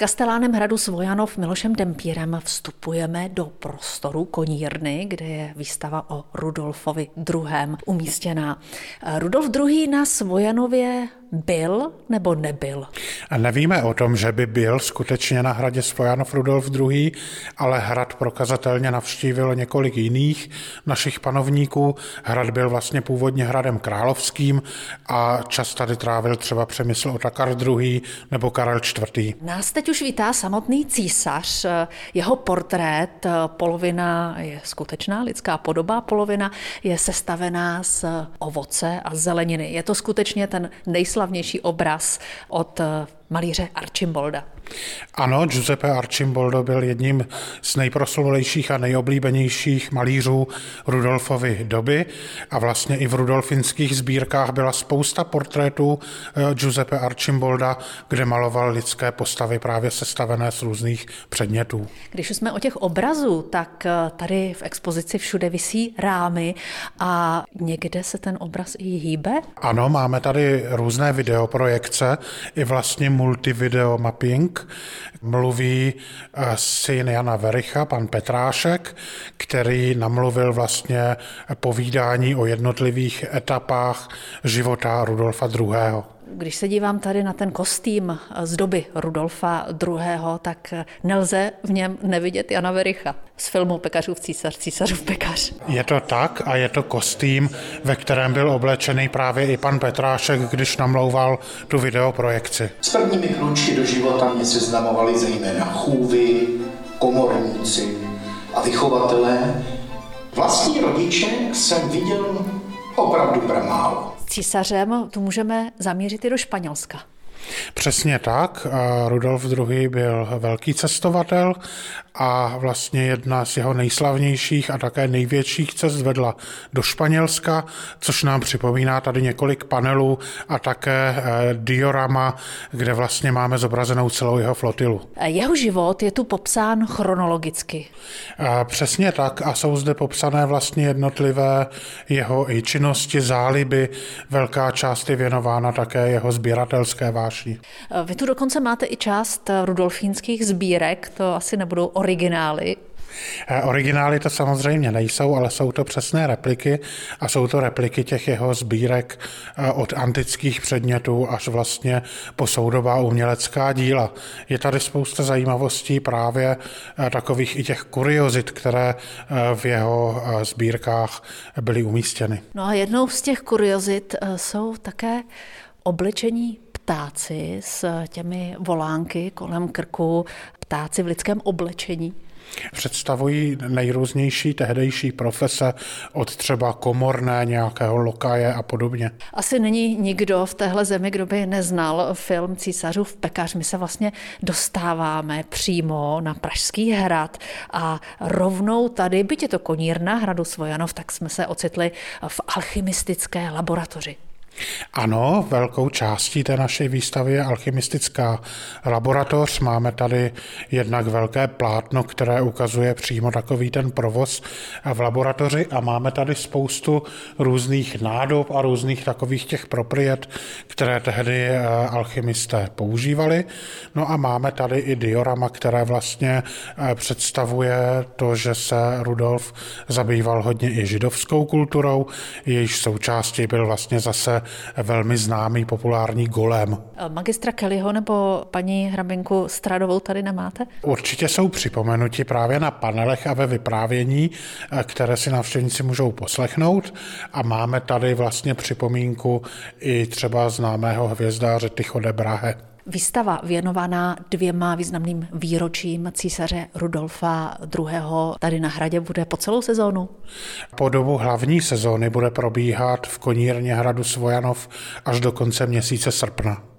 Kastelánem hradu Svojanov Milošem Dempírem vstupujeme do prostoru konírny, kde je výstava o Rudolfovi II. umístěná. Rudolf II. na Svojanově byl nebo nebyl? A nevíme o tom, že by byl skutečně na hradě Svojanov Rudolf II., ale hrad prokazatelně navštívil několik jiných našich panovníků. Hrad byl vlastně původně hradem královským a čas tady trávil třeba Přemysl Otakar II. nebo Karel IV. Nás teď už vítá samotný císař. Jeho portrét, polovina je skutečná lidská podoba, polovina je sestavená z ovoce a zeleniny. Je to skutečně ten nejslavnější nejslavnější obraz od eh, malíře Archimbolda. Ano, Giuseppe Archimboldo byl jedním z nejproslovolejších a nejoblíbenějších malířů Rudolfovy doby a vlastně i v rudolfinských sbírkách byla spousta portrétů eh, Giuseppe Archimbolda, kde maloval lidské postavy právě sestavené z různých předmětů. Když jsme o těch obrazů, tak eh, tady v expozici všude visí rámy a někde se ten obraz i hýbe? Ano, máme tady různé videoprojekce i vlastně multivideo mapping, mluví eh, syn Jana Vericha, pan Petrášek, který namluvil vlastně povídání o jednotlivých etapách života Rudolfa II. Když se dívám tady na ten kostým z doby Rudolfa II., tak nelze v něm nevidět Jana Vericha z filmu Pekařův císař, císařův pekař. Je to tak a je to kostým, ve kterém byl oblečený právě i pan Petrášek, když namlouval tu videoprojekci. S prvními klučky do života mě seznamovali zejména chůvy, komorníci a vychovatelé. Vlastní rodiče jsem viděl opravdu pramálo císařem tu můžeme zamířit i do Španělska. Přesně tak. Rudolf II. byl velký cestovatel a vlastně jedna z jeho nejslavnějších a také největších cest vedla do Španělska, což nám připomíná tady několik panelů a také eh, diorama, kde vlastně máme zobrazenou celou jeho flotilu. Jeho život je tu popsán chronologicky. Přesně tak a jsou zde popsané vlastně jednotlivé jeho i činnosti, záliby. Velká část je věnována také jeho sběratelské vášni. Vy tu dokonce máte i část rudolfínských sbírek, to asi nebudou originály. Eh, originály to samozřejmě nejsou, ale jsou to přesné repliky a jsou to repliky těch jeho sbírek eh, od antických předmětů až vlastně po soudobá umělecká díla. Je tady spousta zajímavostí právě eh, takových i těch kuriozit, které v jeho sbírkách byly umístěny. No a jednou z těch kuriozit jsou také oblečení ptáci s těmi volánky kolem krku, ptáci v lidském oblečení? Představují nejrůznější tehdejší profese od třeba komorné, nějakého lokaje a podobně. Asi není nikdo v téhle zemi, kdo by neznal film Císařův pekař. My se vlastně dostáváme přímo na Pražský hrad a rovnou tady, byť je to konírna hradu Svojanov, tak jsme se ocitli v alchymistické laboratoři. Ano, velkou částí té naší výstavy je alchymistická laboratoř. Máme tady jednak velké plátno, které ukazuje přímo takový ten provoz v laboratoři a máme tady spoustu různých nádob a různých takových těch propriet, které tehdy eh, alchymisté používali. No a máme tady i diorama, které vlastně eh, představuje to, že se Rudolf zabýval hodně i židovskou kulturou, jejíž součástí byl vlastně zase velmi známý populární golem. Magistra Kellyho nebo paní Hrabinku Stradovou tady nemáte? Určitě jsou připomenuti právě na panelech a ve vyprávění, které si návštěvníci můžou poslechnout. A máme tady vlastně připomínku i třeba známého hvězdáře Tycho de Brahe. Výstava věnovaná dvěma významným výročím císaře Rudolfa II. tady na hradě bude po celou sezónu? Po dobu hlavní sezóny bude probíhat v konírně hradu Svojanov až do konce měsíce srpna.